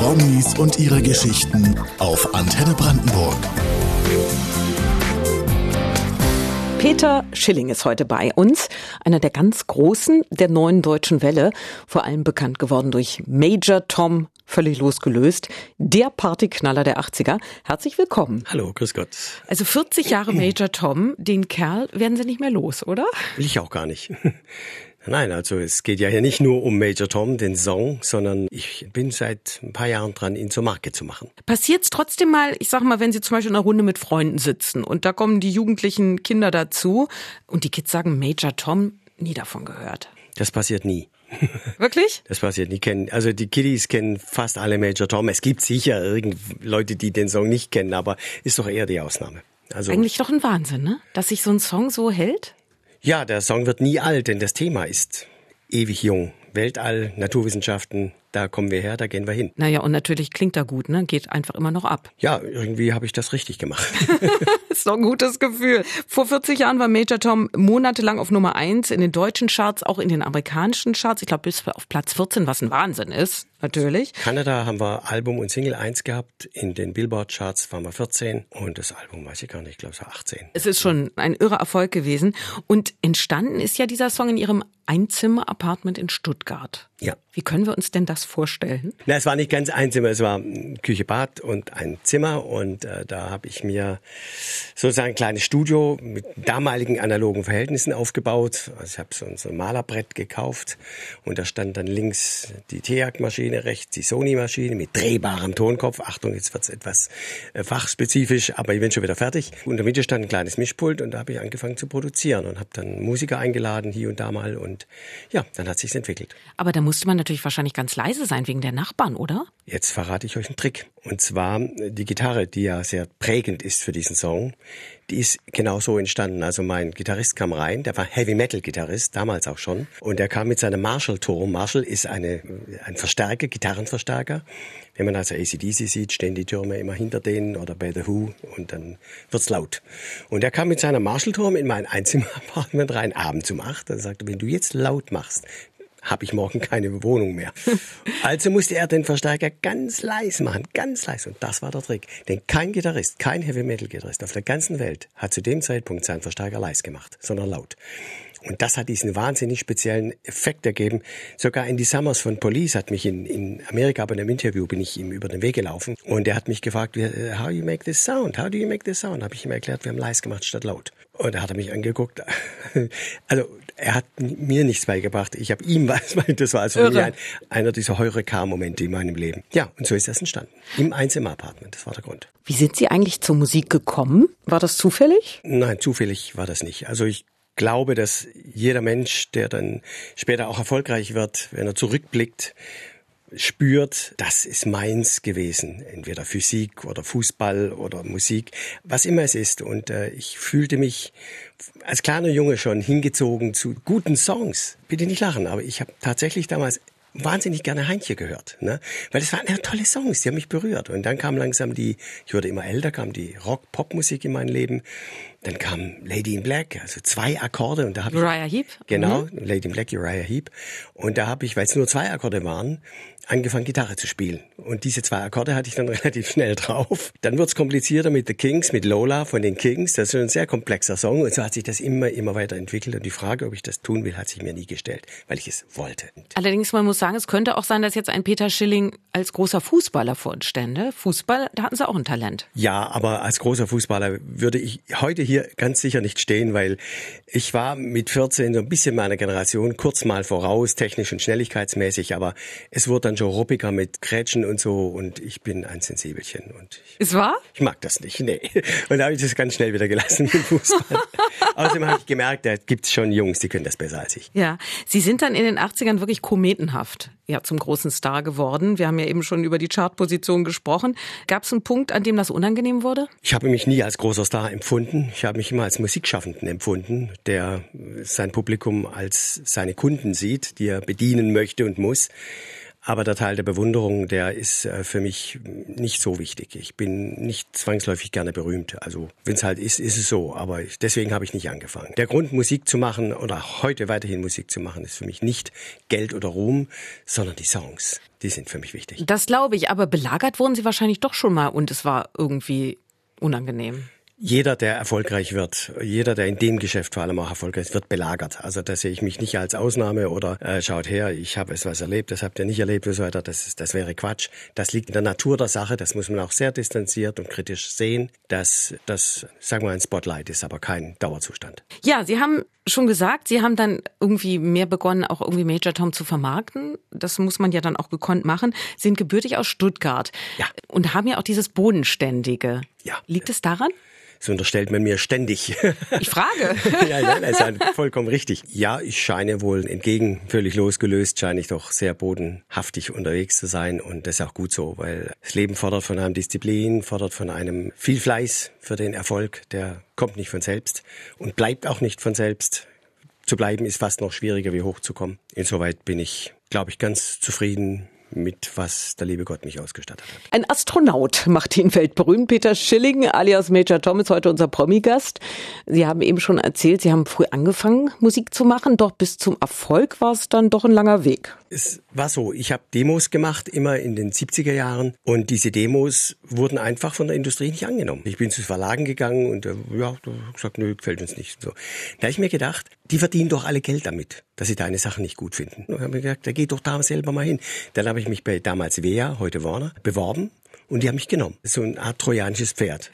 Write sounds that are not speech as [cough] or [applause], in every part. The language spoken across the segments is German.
Promis und ihre Geschichten auf Antenne Brandenburg. Peter Schilling ist heute bei uns, einer der ganz Großen der neuen deutschen Welle, vor allem bekannt geworden durch Major Tom, völlig losgelöst, der Partyknaller der 80er. Herzlich willkommen. Hallo, grüß Gott. Also 40 Jahre Major Tom, den Kerl werden Sie nicht mehr los, oder? Will ich auch gar nicht. Nein, also es geht ja hier nicht nur um Major Tom, den Song, sondern ich bin seit ein paar Jahren dran, ihn zur Marke zu machen. Passiert's trotzdem mal, ich sag mal, wenn Sie zum Beispiel in einer Runde mit Freunden sitzen und da kommen die jugendlichen Kinder dazu und die Kids sagen Major Tom, nie davon gehört. Das passiert nie. [laughs] Wirklich? Das passiert nie. Kennen, also die Kiddies kennen fast alle Major Tom. Es gibt sicher irgend Leute, die den Song nicht kennen, aber ist doch eher die Ausnahme. Also Eigentlich doch ein Wahnsinn, ne? Dass sich so ein Song so hält? Ja, der Song wird nie alt, denn das Thema ist ewig jung. Weltall, Naturwissenschaften, da kommen wir her, da gehen wir hin. Naja, und natürlich klingt er gut, ne? Geht einfach immer noch ab. Ja, irgendwie habe ich das richtig gemacht. [laughs] ist doch ein gutes Gefühl. Vor 40 Jahren war Major Tom monatelang auf Nummer 1 in den deutschen Charts, auch in den amerikanischen Charts. Ich glaube, bis auf Platz 14, was ein Wahnsinn ist, natürlich. Kanada haben wir Album und Single 1 gehabt. In den Billboard-Charts waren wir 14. Und das Album weiß ich gar nicht, ich glaube, es war 18. Es ist schon ein irrer Erfolg gewesen. Und entstanden ist ja dieser Song in ihrem Einzimmer-Apartment in Stuttgart. Ja. Wie können wir uns denn das vorstellen? Na, es war nicht ganz ein Zimmer, es war Küche, Bad und ein Zimmer und äh, da habe ich mir sozusagen ein kleines Studio mit damaligen analogen Verhältnissen aufgebaut. Also ich habe so, so ein Malerbrett gekauft und da stand dann links die TEAC-Maschine, rechts die Sony-Maschine mit drehbarem Tonkopf. Achtung, jetzt wird's etwas äh, fachspezifisch, aber ich bin schon wieder fertig. Und in der Mitte stand ein kleines Mischpult und da habe ich angefangen zu produzieren und habe dann Musiker eingeladen hier und da mal und ja, dann hat sich's entwickelt. Aber da musste man natürlich wahrscheinlich ganz leise sein wegen der Nachbarn, oder? Jetzt verrate ich euch einen Trick. Und zwar die Gitarre, die ja sehr prägend ist für diesen Song, die ist genauso entstanden. Also mein Gitarrist kam rein, der war Heavy Metal Gitarrist, damals auch schon. Und der kam mit seinem Marshall-Turm. Marshall ist eine, ein Verstärker, Gitarrenverstärker. Wenn man also ACDC sieht, stehen die Türme immer hinter denen oder bei The Who und dann wird's laut. Und er kam mit seinem Marshall-Turm in mein Einzimmer-Apartment [laughs] rein, abends um acht. Er sagte, wenn du jetzt laut machst, habe ich morgen keine Wohnung mehr. [laughs] Also musste er den Verstärker ganz leise machen, ganz leise. Und das war der Trick. Denn kein Gitarrist, kein Heavy Metal Gitarrist auf der ganzen Welt hat zu dem Zeitpunkt seinen Verstärker leise gemacht, sondern laut. Und das hat diesen wahnsinnig speziellen Effekt ergeben. Sogar Andy Summers von Police hat mich in, in Amerika bei einem Interview bin ich ihm über den Weg gelaufen und er hat mich gefragt, how you make this sound? How do you make this sound? Habe ich ihm erklärt, wir haben leise gemacht statt laut. Und da hat er mich angeguckt. [laughs] Also er hat mir nichts beigebracht. Ich habe ihm [laughs] was. Das war also ein, einer dieser Heureka-Momente in meinem Leben. Ja, und so ist das entstanden. Im Einzimmer-Apartment. Das war der Grund. Wie sind Sie eigentlich zur Musik gekommen? War das zufällig? Nein, zufällig war das nicht. Also ich glaube, dass jeder Mensch, der dann später auch erfolgreich wird, wenn er zurückblickt, spürt, das ist meins gewesen. Entweder Physik oder Fußball oder Musik, was immer es ist. Und äh, ich fühlte mich als kleiner Junge schon hingezogen zu guten Songs. Bitte nicht lachen, aber ich habe tatsächlich damals wahnsinnig gerne Heintje gehört, ne? Weil es waren ja tolle Songs, die haben mich berührt. Und dann kam langsam die, ich wurde immer älter, kam die Rock-Pop-Musik in mein Leben. Dann kam Lady in Black, also zwei Akkorde und da habe ich Uriah Heep. Genau, mhm. Lady in Black, Uriah Heep. Und da habe ich, weil es nur zwei Akkorde waren, angefangen Gitarre zu spielen. Und diese zwei Akkorde hatte ich dann [laughs] relativ schnell drauf. Dann wird's komplizierter mit The Kings, mit Lola von den Kings. Das ist ein sehr komplexer Song und so hat sich das immer, immer weiter entwickelt. Und die Frage, ob ich das tun will, hat sich mir nie gestellt, weil ich es wollte. Allerdings, man muss sagen, es könnte auch sein, dass jetzt ein Peter Schilling als großer Fußballer vor uns stände. Fußball, da hatten sie auch ein Talent. Ja, aber als großer Fußballer würde ich heute hier ganz sicher nicht stehen, weil ich war mit 14 so ein bisschen meiner Generation kurz mal voraus, technisch und schnelligkeitsmäßig, aber es wurde dann schon ruppiger mit Grätschen und so und ich bin ein Sensibelchen. Und ich, ist wahr? Ich mag das nicht, nee. Und da habe ich das ganz schnell wieder gelassen mit Fußball. [laughs] Außerdem habe ich gemerkt, da gibt's schon Jungs, die können das besser als ich. Ja, Sie sind dann in den 80ern wirklich kometenhaft ja, zum großen Star geworden. Wir haben ja eben schon über die Chartposition gesprochen. Gab es einen Punkt, an dem das unangenehm wurde? Ich habe mich nie als großer Star empfunden. Ich habe mich immer als Musikschaffenden empfunden, der sein Publikum als seine Kunden sieht, die er bedienen möchte und muss. Aber der Teil der Bewunderung, der ist äh, für mich nicht so wichtig. Ich bin nicht zwangsläufig gerne berühmt. Also wenn es halt ist, ist es so. Aber deswegen habe ich nicht angefangen. Der Grund, Musik zu machen oder heute weiterhin Musik zu machen, ist für mich nicht Geld oder Ruhm, sondern die Songs. Die sind für mich wichtig. Das glaube ich. Aber belagert wurden Sie wahrscheinlich doch schon mal und es war irgendwie unangenehm jeder, der erfolgreich wird, jeder, der in dem Geschäft vor allem auch erfolgreich ist, wird belagert. Also da sehe ich mich nicht als Ausnahme oder äh, schaut her, ich habe es was erlebt, das habt ihr nicht erlebt und so weiter. Das, ist, das wäre Quatsch. Das liegt in der Natur der Sache. Das muss man auch sehr distanziert und kritisch sehen, dass das, sagen wir, ein Spotlight ist, aber kein Dauerzustand. Ja, Sie haben schon gesagt, Sie haben dann irgendwie mehr begonnen, auch irgendwie Major Tom zu vermarkten. Das muss man ja dann auch gekonnt machen. Sie sind gebürtig aus Stuttgart. Ja. Und haben ja auch dieses Bodenständige. Ja. Liegt es daran? So unterstellt man mir ständig. Ich frage. [laughs] ja, ja, das ist vollkommen richtig. Ja, ich scheine wohl entgegen, völlig losgelöst, scheine ich doch sehr bodenhaftig unterwegs zu sein. Und das ist auch gut so, weil das Leben fordert von einem Disziplin, fordert von einem viel Fleiß für den Erfolg. Der kommt nicht von selbst und bleibt auch nicht von selbst. Zu bleiben ist fast noch schwieriger, wie hochzukommen. Insoweit bin ich, glaube ich, ganz zufrieden mit was der liebe Gott mich ausgestattet hat. Ein Astronaut macht ihn weltberühmt. Peter Schilling alias Major Tom ist heute unser Promi-Gast. Sie haben eben schon erzählt, Sie haben früh angefangen, Musik zu machen, doch bis zum Erfolg war es dann doch ein langer Weg. Es war so, ich habe Demos gemacht, immer in den 70er Jahren und diese Demos wurden einfach von der Industrie nicht angenommen. Ich bin zu Verlagen gegangen und äh, ja, gesagt, nö, gefällt uns nicht. So. Da habe ich mir gedacht, die verdienen doch alle Geld damit, dass sie deine Sachen nicht gut finden. Und habe mir gedacht, da geht doch da selber mal hin. Dann habe ich mich bei damals Wea, heute Warner, beworben und die haben mich genommen. So eine Art trojanisches Pferd.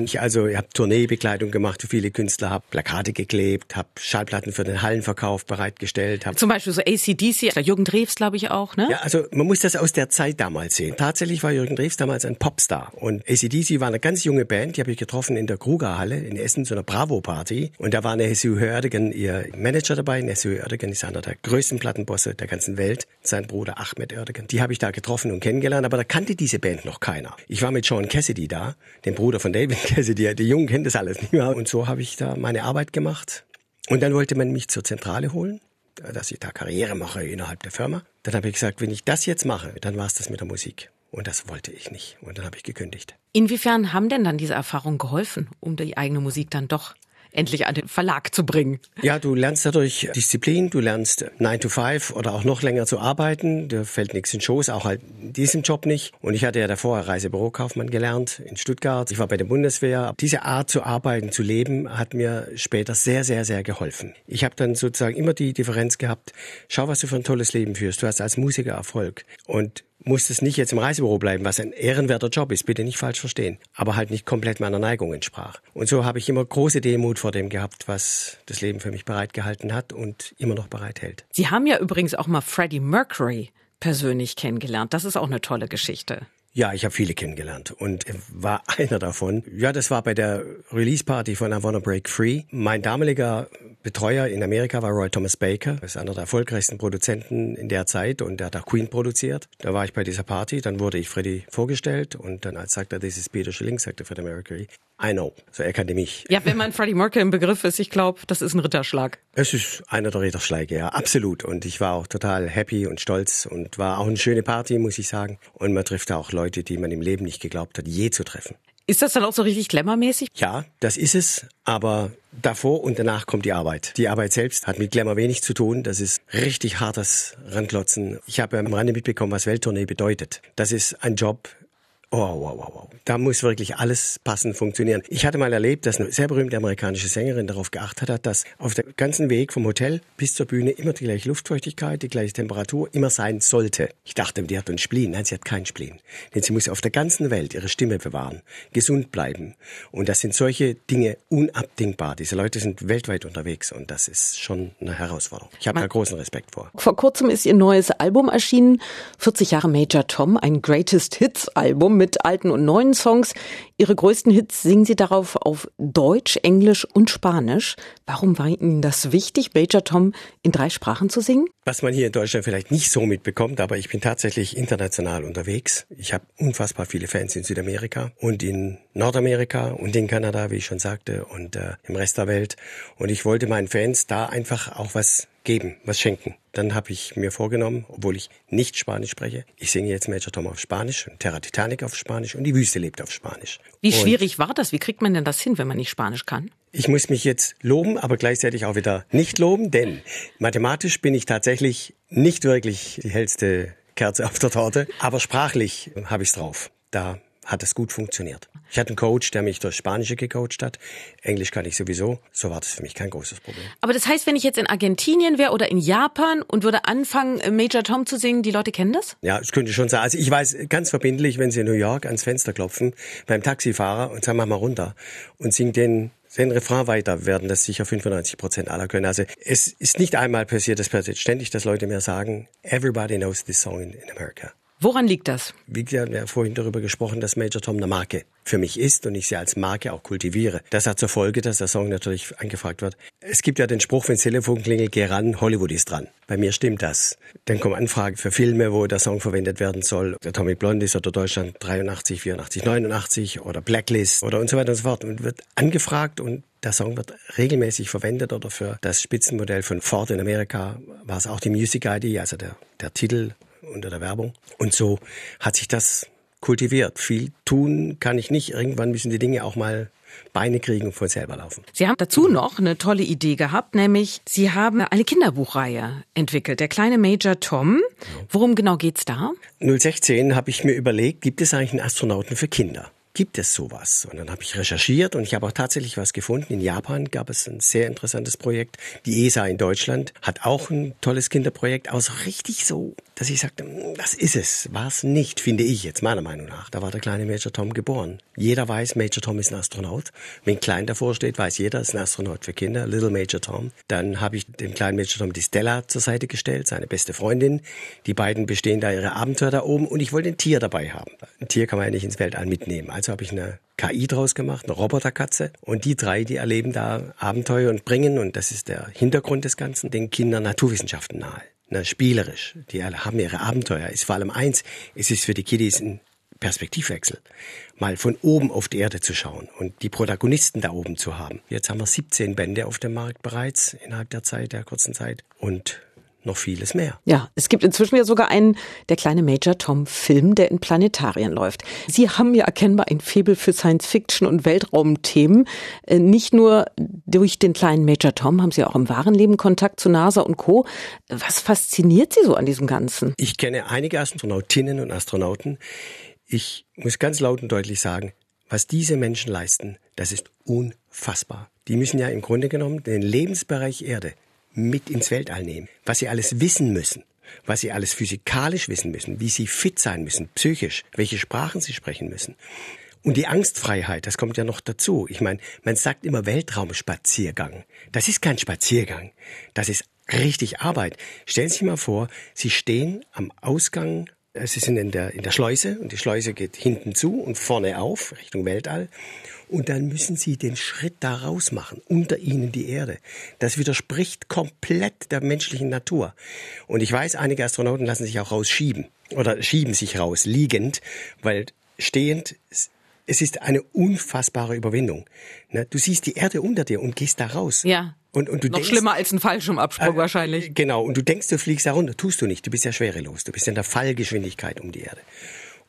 ich also, ich habe Tourneebekleidung gemacht für viele Künstler, habe Plakate geklebt, habe Schallplatten für den Hallenverkauf bereitgestellt. Hab Zum Beispiel so ACDC, Jürgen Drews, glaube ich auch, ne? Ja, also man muss das aus der Zeit damals sehen. Tatsächlich war Jürgen Drews damals ein Popstar und ACDC war eine ganz junge Band, die habe ich getroffen in der Krugerhalle in Essen, so einer Bravo-Party und da war Nessie Hördigen, ihr Manager dabei. Nessie Hördigen ist einer der größten Plattenbosse der ganzen Welt, sein Bruder Ahmed Oerdigen. Die habe ich da getroffen und kennengelernt, aber da kannte diese Band noch keiner. Ich war mit Sean Cassidy da, dem Bruder von David [laughs] Cassidy. Die Jungen kennen das alles nicht mehr. Und so habe ich da meine Arbeit gemacht. Und dann wollte man mich zur Zentrale holen, dass ich da Karriere mache innerhalb der Firma. Dann habe ich gesagt, wenn ich das jetzt mache, dann war es das mit der Musik. Und das wollte ich nicht. Und dann habe ich gekündigt. Inwiefern haben denn dann diese Erfahrungen geholfen, um die eigene Musik dann doch endlich an den Verlag zu bringen. Ja, du lernst dadurch Disziplin, du lernst 9 to 5 oder auch noch länger zu arbeiten. Da fällt nichts in Schoß, auch halt in diesem Job nicht. Und ich hatte ja davor Reisebürokaufmann gelernt in Stuttgart. Ich war bei der Bundeswehr. Diese Art zu arbeiten, zu leben, hat mir später sehr, sehr, sehr geholfen. Ich habe dann sozusagen immer die Differenz gehabt, schau, was du für ein tolles Leben führst. Du hast als Musiker Erfolg. Und musstest nicht jetzt im Reisebüro bleiben, was ein ehrenwerter Job ist, bitte nicht falsch verstehen, aber halt nicht komplett meiner Neigung entsprach. Und so habe ich immer große Demut vor dem gehabt, was das Leben für mich bereitgehalten hat und immer noch bereithält. Sie haben ja übrigens auch mal Freddie Mercury persönlich kennengelernt. Das ist auch eine tolle Geschichte. Ja, ich habe viele kennengelernt und war [laughs] einer davon. Ja, das war bei der Release-Party von I Wanna Break Free. Mein damaliger Betreuer in Amerika war Roy Thomas Baker. Das ist einer der erfolgreichsten Produzenten in der Zeit und der hat auch Queen produziert. Da war ich bei dieser Party, dann wurde ich Freddy vorgestellt und dann als sagt er, das ist Peter Schilling, sagte Freddie Mercury. I know. So er kannte mich. Ja, wenn man Freddie Mercury im Begriff ist, ich glaube, das ist ein Ritterschlag. Es ist einer der Ritterschläge, ja, absolut. Und ich war auch total happy und stolz und war auch eine schöne Party, muss ich sagen. Und man trifft auch Leute, die man im Leben nicht geglaubt hat, je zu treffen. Ist das dann auch so richtig glamourmäßig? Ja, das ist es. Aber davor und danach kommt die Arbeit. Die Arbeit selbst hat mit Glamour wenig zu tun. Das ist richtig hartes Ranklotzen. Ich habe am Rande mitbekommen, was Welttournee bedeutet. Das ist ein Job, Oh, wow, wow, wow. Da muss wirklich alles passend funktionieren. Ich hatte mal erlebt, dass eine sehr berühmte amerikanische Sängerin darauf geachtet hat, dass auf dem ganzen Weg vom Hotel bis zur Bühne immer die gleiche Luftfeuchtigkeit, die gleiche Temperatur immer sein sollte. Ich dachte, die hat einen Spleen. Nein, sie hat keinen Spleen. Denn sie muss auf der ganzen Welt ihre Stimme bewahren, gesund bleiben. Und das sind solche Dinge unabdingbar. Diese Leute sind weltweit unterwegs und das ist schon eine Herausforderung. Ich habe da großen Respekt vor. Vor kurzem ist ihr neues Album erschienen, 40 Jahre Major Tom, ein Greatest Hits Album mit alten und neuen Songs. Ihre größten Hits singen Sie darauf auf Deutsch, Englisch und Spanisch. Warum war Ihnen das wichtig, Major Tom in drei Sprachen zu singen? Was man hier in Deutschland vielleicht nicht so mitbekommt, aber ich bin tatsächlich international unterwegs. Ich habe unfassbar viele Fans in Südamerika und in Nordamerika und in Kanada, wie ich schon sagte, und äh, im Rest der Welt. Und ich wollte meinen Fans da einfach auch was geben, was schenken. Dann habe ich mir vorgenommen, obwohl ich nicht Spanisch spreche, ich singe jetzt Major Tom auf Spanisch, Terra Titanic auf Spanisch und die Wüste lebt auf Spanisch. Wie schwierig war das? Wie kriegt man denn das hin, wenn man nicht Spanisch kann? Ich muss mich jetzt loben, aber gleichzeitig auch wieder nicht loben, denn mathematisch bin ich tatsächlich nicht wirklich die hellste Kerze auf der Torte, aber sprachlich habe ich es drauf. Da hat es gut funktioniert. Ich hatte einen Coach, der mich durch Spanische gecoacht hat. Englisch kann ich sowieso. So war das für mich kein großes Problem. Aber das heißt, wenn ich jetzt in Argentinien wäre oder in Japan und würde anfangen, Major Tom zu singen, die Leute kennen das? Ja, das könnte schon sein. Also ich weiß ganz verbindlich, wenn sie in New York ans Fenster klopfen beim Taxifahrer und sagen, mach mal runter und singen den den Refrain weiter, werden das sicher 95 Prozent aller können. Also es ist nicht einmal passiert, es passiert ständig, dass Leute mir sagen, everybody knows this song in, in America. Woran liegt das? Wie gesagt, wir haben vorhin darüber gesprochen, dass Major Tom eine Marke für mich ist und ich sie als Marke auch kultiviere. Das hat zur Folge, dass der Song natürlich angefragt wird. Es gibt ja den Spruch, wenn Telefon klingelt, geh ran, Hollywood ist dran. Bei mir stimmt das. Dann kommen Anfragen für Filme, wo der Song verwendet werden soll. Der Tommy Blondis oder Deutschland 83, 84, 89 oder Blacklist oder und so weiter und so fort. Und wird angefragt und der Song wird regelmäßig verwendet oder für das Spitzenmodell von Ford in Amerika war es auch die Music ID, also der, der Titel unter der Werbung. Und so hat sich das kultiviert. Viel tun kann ich nicht. Irgendwann müssen die Dinge auch mal Beine kriegen und von selber laufen. Sie haben dazu noch eine tolle Idee gehabt, nämlich Sie haben eine Kinderbuchreihe entwickelt, der kleine Major Tom. Worum genau geht's da? 016 habe ich mir überlegt, gibt es eigentlich einen Astronauten für Kinder? gibt es sowas? Und dann habe ich recherchiert und ich habe auch tatsächlich was gefunden. In Japan gab es ein sehr interessantes Projekt. Die ESA in Deutschland hat auch ein tolles Kinderprojekt, aber so richtig so, dass ich sagte, hm, das ist es. War es nicht, finde ich jetzt, meiner Meinung nach. Da war der kleine Major Tom geboren. Jeder weiß, Major Tom ist ein Astronaut. Wenn klein davor steht, weiß jeder, ist ein Astronaut für Kinder, Little Major Tom. Dann habe ich dem kleinen Major Tom die Stella zur Seite gestellt, seine beste Freundin. Die beiden bestehen da ihre Abenteuer da oben und ich wollte ein Tier dabei haben. Ein Tier kann man ja nicht ins Weltall mitnehmen. Also habe ich eine KI draus gemacht, eine Roboterkatze. Und die drei, die erleben da Abenteuer und bringen, und das ist der Hintergrund des Ganzen, den Kindern Naturwissenschaften nahe. Na, spielerisch. Die haben ihre Abenteuer. Ist vor allem eins, es ist für die Kiddies ein Perspektivwechsel. Mal von oben auf die Erde zu schauen und die Protagonisten da oben zu haben. Jetzt haben wir 17 Bände auf dem Markt bereits innerhalb der Zeit, der kurzen Zeit. Und noch vieles mehr. Ja, es gibt inzwischen ja sogar einen, der kleine Major Tom Film, der in Planetarien läuft. Sie haben ja erkennbar ein Faible für Science Fiction und Weltraumthemen. Äh, nicht nur durch den kleinen Major Tom haben Sie auch im wahren Leben Kontakt zu NASA und Co. Was fasziniert Sie so an diesem Ganzen? Ich kenne einige Astronautinnen und Astronauten. Ich muss ganz laut und deutlich sagen, was diese Menschen leisten, das ist unfassbar. Die müssen ja im Grunde genommen den Lebensbereich Erde mit ins Weltall nehmen, was sie alles wissen müssen, was sie alles physikalisch wissen müssen, wie sie fit sein müssen, psychisch, welche Sprachen sie sprechen müssen. Und die Angstfreiheit, das kommt ja noch dazu. Ich meine, man sagt immer Weltraumspaziergang. Das ist kein Spaziergang. Das ist richtig Arbeit. Stellen Sie sich mal vor, Sie stehen am Ausgang, Sie sind in der, in der Schleuse und die Schleuse geht hinten zu und vorne auf Richtung Weltall. Und dann müssen sie den Schritt da raus machen, unter ihnen die Erde. Das widerspricht komplett der menschlichen Natur. Und ich weiß, einige Astronauten lassen sich auch rausschieben oder schieben sich raus, liegend, weil stehend es ist eine unfassbare Überwindung. Du siehst die Erde unter dir und gehst da raus. Ja. Und, und du Noch denkst, schlimmer als ein Fallschirmabsprung äh, wahrscheinlich. Genau. Und du denkst, du fliegst da runter. Tust du nicht. Du bist ja schwerelos. Du bist in der Fallgeschwindigkeit um die Erde.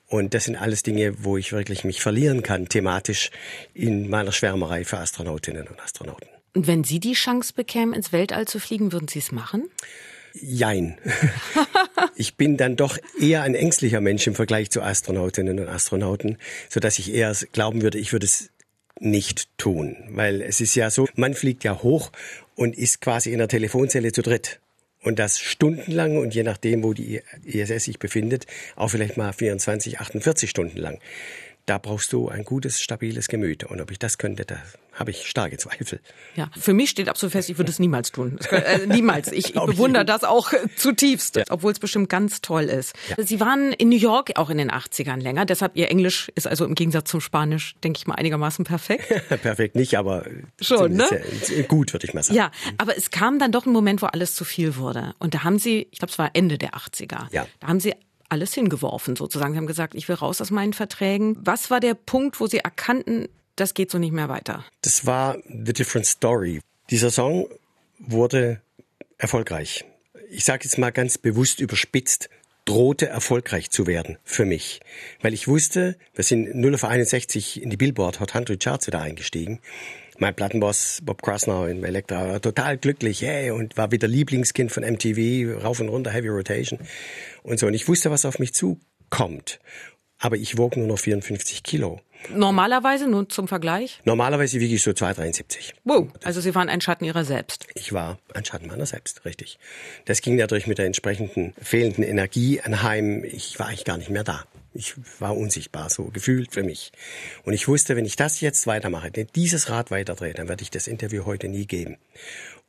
Und das sind alles Dinge, wo ich wirklich mich verlieren kann, thematisch in meiner Schwärmerei für Astronautinnen und Astronauten. Und wenn Sie die Chance bekämen, ins Weltall zu fliegen, würden Sie es machen? Jein. [laughs] ich bin dann doch eher ein ängstlicher Mensch im Vergleich zu Astronautinnen und Astronauten, so dass ich eher glauben würde, ich würde es nicht tun, weil es ist ja so, man fliegt ja hoch und ist quasi in der Telefonzelle zu dritt. Und das stundenlang und je nachdem, wo die ISS sich befindet, auch vielleicht mal 24, 48 Stunden lang. Da brauchst du ein gutes, stabiles Gemüt. Und ob ich das könnte, da habe ich starke Zweifel. Ja, für mich steht absolut fest, ich würde es niemals tun. Äh, niemals. Ich, ich bewundere das auch zutiefst, ja. obwohl es bestimmt ganz toll ist. Ja. Sie waren in New York auch in den 80ern länger, deshalb Ihr Englisch ist also im Gegensatz zum Spanisch, denke ich mal, einigermaßen perfekt. [laughs] perfekt nicht, aber schon, ne? Gut, würde ich mal sagen. Ja, aber es kam dann doch ein Moment, wo alles zu viel wurde. Und da haben Sie, ich glaube, es war Ende der 80er, ja. da haben Sie alles hingeworfen sozusagen. Sie haben gesagt, ich will raus aus meinen Verträgen. Was war der Punkt, wo Sie erkannten, das geht so nicht mehr weiter? Das war The Different Story. Dieser Song wurde erfolgreich. Ich sage jetzt mal ganz bewusst überspitzt, drohte erfolgreich zu werden für mich. Weil ich wusste, wir sind 0 auf 61 in die Billboard Hot 100 Charts wieder eingestiegen mein Plattenboss Bob Krasnow in Elektra war total glücklich, hey, und war wieder Lieblingskind von MTV, rauf und runter, Heavy Rotation und so. Und ich wusste, was auf mich zukommt. Aber ich wog nur noch 54 Kilo. Normalerweise, nur zum Vergleich? Normalerweise wiege ich so 2,73. Wow, also Sie waren ein Schatten Ihrer selbst. Ich war ein Schatten meiner selbst, richtig. Das ging natürlich mit der entsprechenden fehlenden Energie anheim. Ich war eigentlich gar nicht mehr da. Ich war unsichtbar, so gefühlt für mich. Und ich wusste, wenn ich das jetzt weitermache, dieses Rad weiterdrehe, dann werde ich das Interview heute nie geben.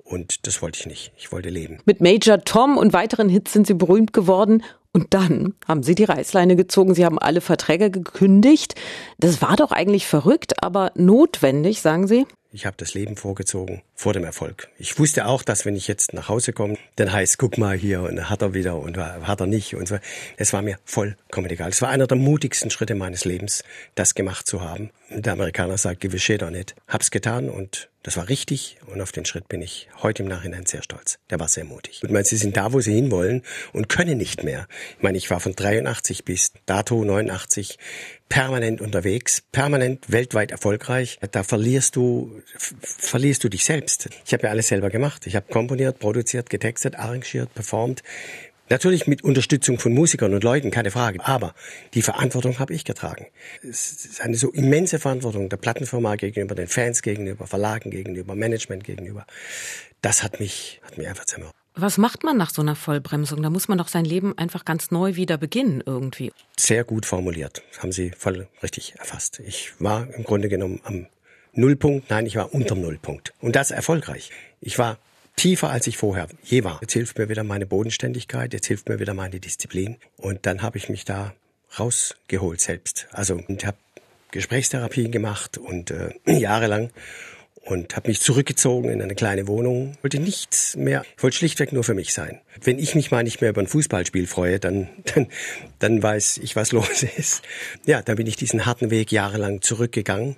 Und das wollte ich nicht. Ich wollte leben. Mit Major Tom und weiteren Hits sind Sie berühmt geworden. Und dann haben Sie die Reißleine gezogen. Sie haben alle Verträge gekündigt. Das war doch eigentlich verrückt, aber notwendig, sagen Sie? Ich habe das Leben vorgezogen vor dem Erfolg. Ich wusste auch, dass wenn ich jetzt nach Hause komme, dann heißt, guck mal hier und hat er wieder und hat er nicht und so. Es war mir vollkommen egal. Es war einer der mutigsten Schritte meines Lebens, das gemacht zu haben. Der Amerikaner sagt, give a shit on it. Hab's getan und das war richtig und auf den Schritt bin ich heute im Nachhinein sehr stolz. Der war sehr mutig. Ich meine, sie sind da, wo sie hinwollen und können nicht mehr. Ich meine, ich war von 83 bis dato 89 permanent unterwegs, permanent weltweit erfolgreich. Da verlierst du, verlierst du dich selbst. Ich habe ja alles selber gemacht. Ich habe komponiert, produziert, getextet, arrangiert, performt. Natürlich mit Unterstützung von Musikern und Leuten, keine Frage. Aber die Verantwortung habe ich getragen. Es ist eine so immense Verantwortung der Plattenfirma gegenüber, den Fans gegenüber, Verlagen gegenüber, Management gegenüber. Das hat mich, hat mich einfach zermürbt. Was macht man nach so einer Vollbremsung? Da muss man doch sein Leben einfach ganz neu wieder beginnen irgendwie. Sehr gut formuliert. Haben Sie voll richtig erfasst. Ich war im Grunde genommen am Nullpunkt. Nein, ich war unterm Nullpunkt. Und das erfolgreich. Ich war tiefer, als ich vorher je war. Jetzt hilft mir wieder meine Bodenständigkeit, jetzt hilft mir wieder meine Disziplin. Und dann habe ich mich da rausgeholt selbst. Also und habe Gesprächstherapien gemacht und äh, [clears throat] jahrelang und habe mich zurückgezogen in eine kleine Wohnung. Wollte nichts mehr, wollte schlichtweg nur für mich sein. Wenn ich mich mal nicht mehr über ein Fußballspiel freue, dann, [laughs] dann, dann weiß ich, was los ist. Ja, dann bin ich diesen harten Weg jahrelang zurückgegangen.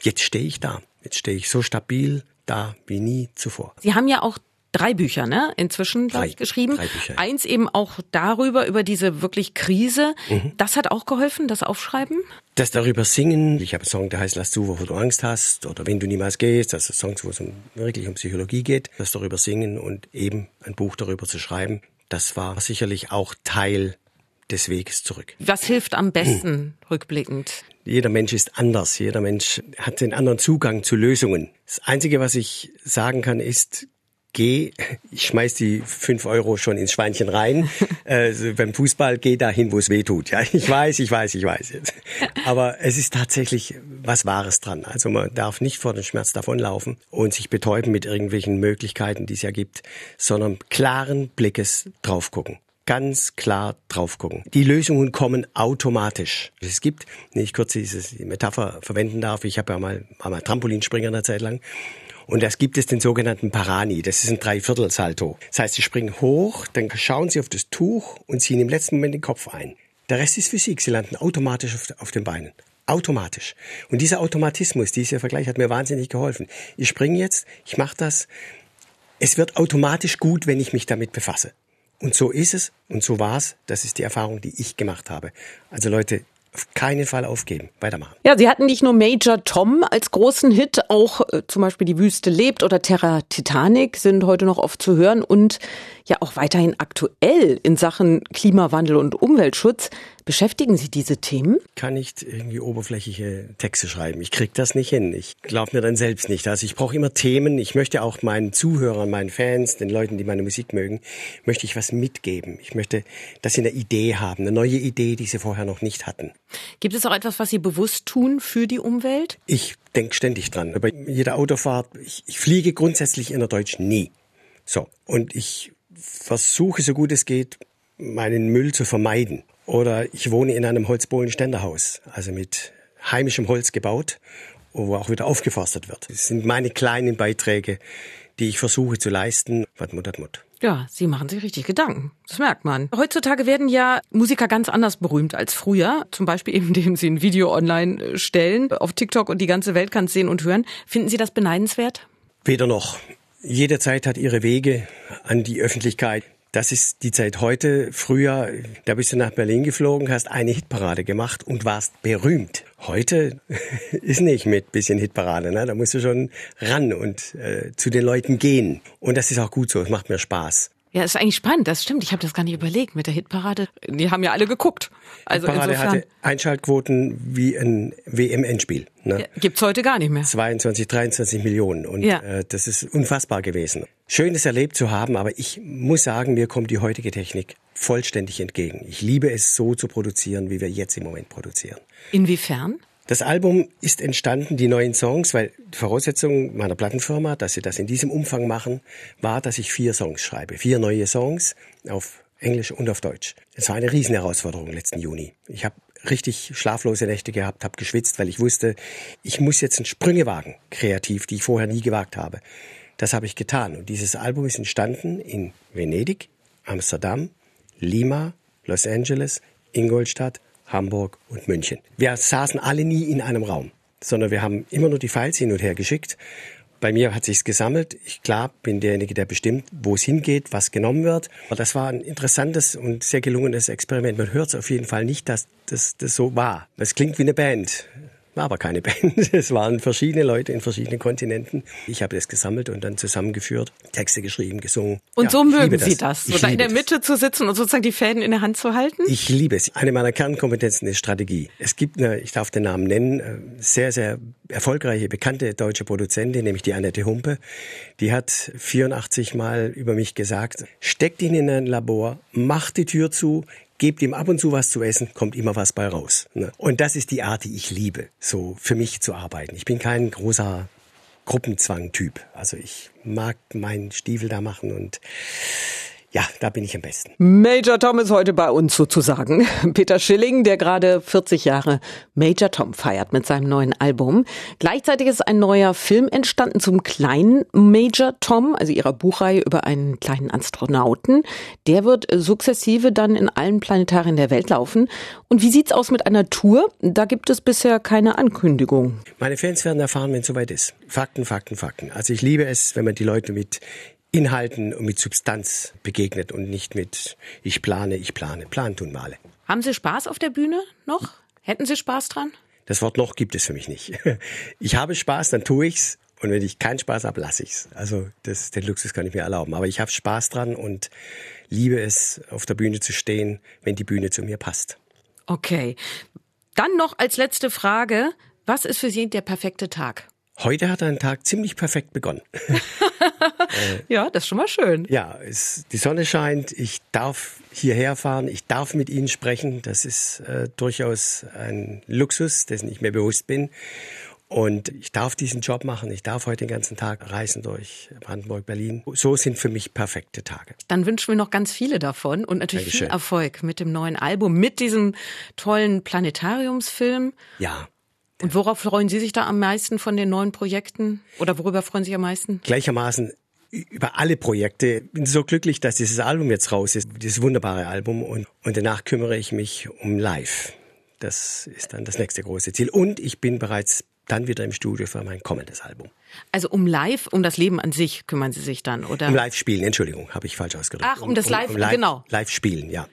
Jetzt stehe ich da. Jetzt stehe ich so stabil, da wie nie zuvor. Sie haben ja auch drei Bücher, ne? Inzwischen drei, ich, geschrieben. Drei Bücher. Eins eben auch darüber über diese wirklich Krise. Mhm. Das hat auch geholfen, das Aufschreiben. Das darüber singen. Ich habe einen Song, der heißt "Lass du, wovor du Angst hast" oder "Wenn du niemals gehst". Das sind Songs, wo es um, wirklich um Psychologie geht. Das darüber singen und eben ein Buch darüber zu schreiben. Das war sicherlich auch Teil des Weges zurück. Was hilft am besten rückblickend? Jeder Mensch ist anders. Jeder Mensch hat den anderen Zugang zu Lösungen. Das Einzige, was ich sagen kann, ist, geh, ich schmeiß die fünf Euro schon ins Schweinchen rein. [laughs] Also beim Fußball geh dahin, wo es weh tut. Ja, ich weiß, ich weiß, ich weiß jetzt. Aber es ist tatsächlich was Wahres dran. Also man darf nicht vor dem Schmerz davonlaufen und sich betäuben mit irgendwelchen Möglichkeiten, die es ja gibt, sondern klaren Blickes drauf gucken ganz klar drauf gucken. Die Lösungen kommen automatisch. Es gibt, wenn ich kurz diese Metapher verwenden darf, ich habe ja mal, war mal Trampolinspringer eine Zeit lang. Und das gibt es den sogenannten Parani. Das ist ein Dreiviertelsalto. Das heißt, Sie springen hoch, dann schauen Sie auf das Tuch und ziehen im letzten Moment den Kopf ein. Der Rest ist Physik. Sie landen automatisch auf, den Beinen. Automatisch. Und dieser Automatismus, dieser Vergleich hat mir wahnsinnig geholfen. Ich springe jetzt, ich mache das. Es wird automatisch gut, wenn ich mich damit befasse. Und so ist es und so war es. Das ist die Erfahrung, die ich gemacht habe. Also Leute, auf keinen Fall aufgeben, weitermachen. Ja, Sie hatten nicht nur Major Tom als großen Hit, auch äh, zum Beispiel Die Wüste lebt oder Terra Titanic sind heute noch oft zu hören und ja auch weiterhin aktuell in Sachen Klimawandel und Umweltschutz. Beschäftigen Sie diese Themen? Kann nicht irgendwie oberflächliche Texte schreiben. Ich krieg das nicht hin. Ich glaube mir dann selbst nicht. Also ich brauche immer Themen. Ich möchte auch meinen Zuhörern, meinen Fans, den Leuten, die meine Musik mögen, möchte ich was mitgeben. Ich möchte, dass sie eine Idee haben, eine neue Idee, die sie vorher noch nicht hatten. Gibt es auch etwas, was Sie bewusst tun für die Umwelt? Ich denke ständig dran. Bei jeder Autofahrt, ich, ich fliege grundsätzlich innerdeutsch nie. So. Und ich versuche, so gut es geht, meinen Müll zu vermeiden. Oder ich wohne in einem Holzbohlenständerhaus, also mit heimischem Holz gebaut, wo auch wieder aufgeforstet wird. Das sind meine kleinen Beiträge, die ich versuche zu leisten. Wat mut, mut. Ja, Sie machen sich richtig Gedanken. Das merkt man. Heutzutage werden ja Musiker ganz anders berühmt als früher. Zum Beispiel eben, [laughs] indem sie ein Video online äh, stellen auf TikTok und die ganze Welt kann es sehen und hören. Finden Sie das beneidenswert? Weder noch. Jede Zeit hat ihre Wege an die Öffentlichkeit. Das ist die Zeit heute. Früher, da bist du nach Berlin geflogen, hast eine Hitparade gemacht und warst berühmt. Heute [laughs] ist nicht mit bisschen Hitparade, ne? Da musst du schon ran und äh, zu den Leuten gehen. Und das ist auch gut so. Es macht mir Spaß. Ja, ist eigentlich spannend, das stimmt. Ich habe das gar nicht überlegt mit der Hitparade. Die haben ja alle geguckt. Also die Parade insofern. hatte Einschaltquoten wie ein WM-Endspiel. Ne? Ja, gibt's heute gar nicht mehr. 22, 23 Millionen. Und ja. äh, das ist unfassbar gewesen. Schön, es erlebt zu haben, aber ich muss sagen, mir kommt die heutige Technik vollständig entgegen. Ich liebe es so zu produzieren, wie wir jetzt im Moment produzieren. Inwiefern? Das Album ist entstanden, die neuen Songs, weil die Voraussetzung meiner Plattenfirma, dass sie das in diesem Umfang machen, war, dass ich vier Songs schreibe. Vier neue Songs auf Englisch und auf Deutsch. Es war eine Riesenherausforderung letzten Juni. Ich habe richtig schlaflose Nächte gehabt, habe geschwitzt, weil ich wusste, ich muss jetzt Sprünge wagen, kreativ, die ich vorher nie gewagt habe. Das habe ich getan. Und dieses Album ist entstanden in Venedig, Amsterdam, Lima, Los Angeles, Ingolstadt, Hamburg und München. Wir saßen alle nie in einem Raum, sondern wir haben immer nur die Files hin und her geschickt. Bei mir hat sich's gesammelt. Ich klar bin derjenige, der bestimmt, wo es hingeht, was genommen wird. Aber das war ein interessantes und sehr gelungenes Experiment. Man hört es auf jeden Fall nicht, dass das, das so war. Das klingt wie eine Band. War aber keine [laughs] Band. Es waren verschiedene Leute in verschiedenen Kontinenten. Ich habe das gesammelt und dann zusammengeführt, Texte geschrieben, gesungen. Und ja, so mögen Sie das, so da in der Mitte das. zu sitzen und sozusagen die Fäden in der Hand zu halten? Ich liebe es. Eine meiner Kernkompetenzen ist Strategie. Es gibt eine, ich darf den Namen nennen, äh, sehr, sehr erfolgreiche, bekannte deutsche Produzentin, nämlich die Annette Humpe. Die hat 84 Mal über mich gesagt, steckt ihn in ein Labor, macht die Tür zu, gebt ihm ab und zu was zu essen, kommt immer was bei raus. Ne? Und das ist die Art, die ich liebe, so für mich zu arbeiten. Ich bin kein großer Gruppenzwang-Typ. Also ich mag meinen Stiefel da machen und ja, da bin ich am besten. Major Tom ist heute bei uns sozusagen. [laughs] Peter Schilling, der gerade 40 Jahre Major Tom feiert mit seinem neuen Album. Gleichzeitig ist ein neuer Film entstanden zum kleinen Major Tom, also ihrer Buchreihe über einen kleinen Astronauten. Der wird sukzessive dann in allen Planetarien der Welt laufen. Und wie sieht's aus mit einer Tour? Da gibt es bisher keine Ankündigung. Meine Fans werden erfahren, wenn es soweit ist. Fakten, Fakten, Fakten. Also ich liebe es, wenn man die Leute mit Inhalten und mit Substanz begegnet und nicht mit ich plane, ich plane. Plan tun male. Haben Sie Spaß auf der Bühne noch? Hätten Sie Spaß dran? Das Wort noch gibt es für mich nicht. [laughs] Ich habe Spaß, dann tue ich's. Und wenn ich keinen Spaß habe, lasse ich's. Also das, den Luxus kann ich mir erlauben. Aber ich habe Spaß dran und liebe es, auf der Bühne zu stehen, wenn die Bühne zu mir passt. Okay. Dann noch als letzte Frage. Was ist für Sie der perfekte Tag? Heute hat ein Tag ziemlich perfekt begonnen. [laughs] ja, das ist schon mal schön. Ja, es, die Sonne scheint, ich darf hierher fahren, ich darf mit Ihnen sprechen. Das ist äh, durchaus ein Luxus, dessen ich mir bewusst bin. Und ich darf diesen Job machen. Ich darf heute den ganzen Tag reisen durch Brandenburg, Berlin. So sind für mich perfekte Tage. Dann wünschen wir noch ganz viele davon und natürlich Dankeschön. viel Erfolg mit dem neuen Album, mit diesem tollen Planetariumsfilm. Ja. Und worauf freuen Sie sich da am meisten von den neuen Projekten? Oder worüber freuen Sie sich am meisten? Gleichermaßen über alle Projekte. Bin so glücklich, dass dieses Album jetzt raus ist, dieses wunderbare Album. Und, und danach kümmere ich mich um Live. Das ist dann das nächste große Ziel. Und ich bin bereits dann wieder im Studio für mein kommendes Album. Also um Live, um das Leben an sich kümmern Sie sich dann, oder? Um Live spielen, Entschuldigung, habe ich falsch ausgedrückt. Ach, um, um das Live, um, um live genau. Live spielen, ja.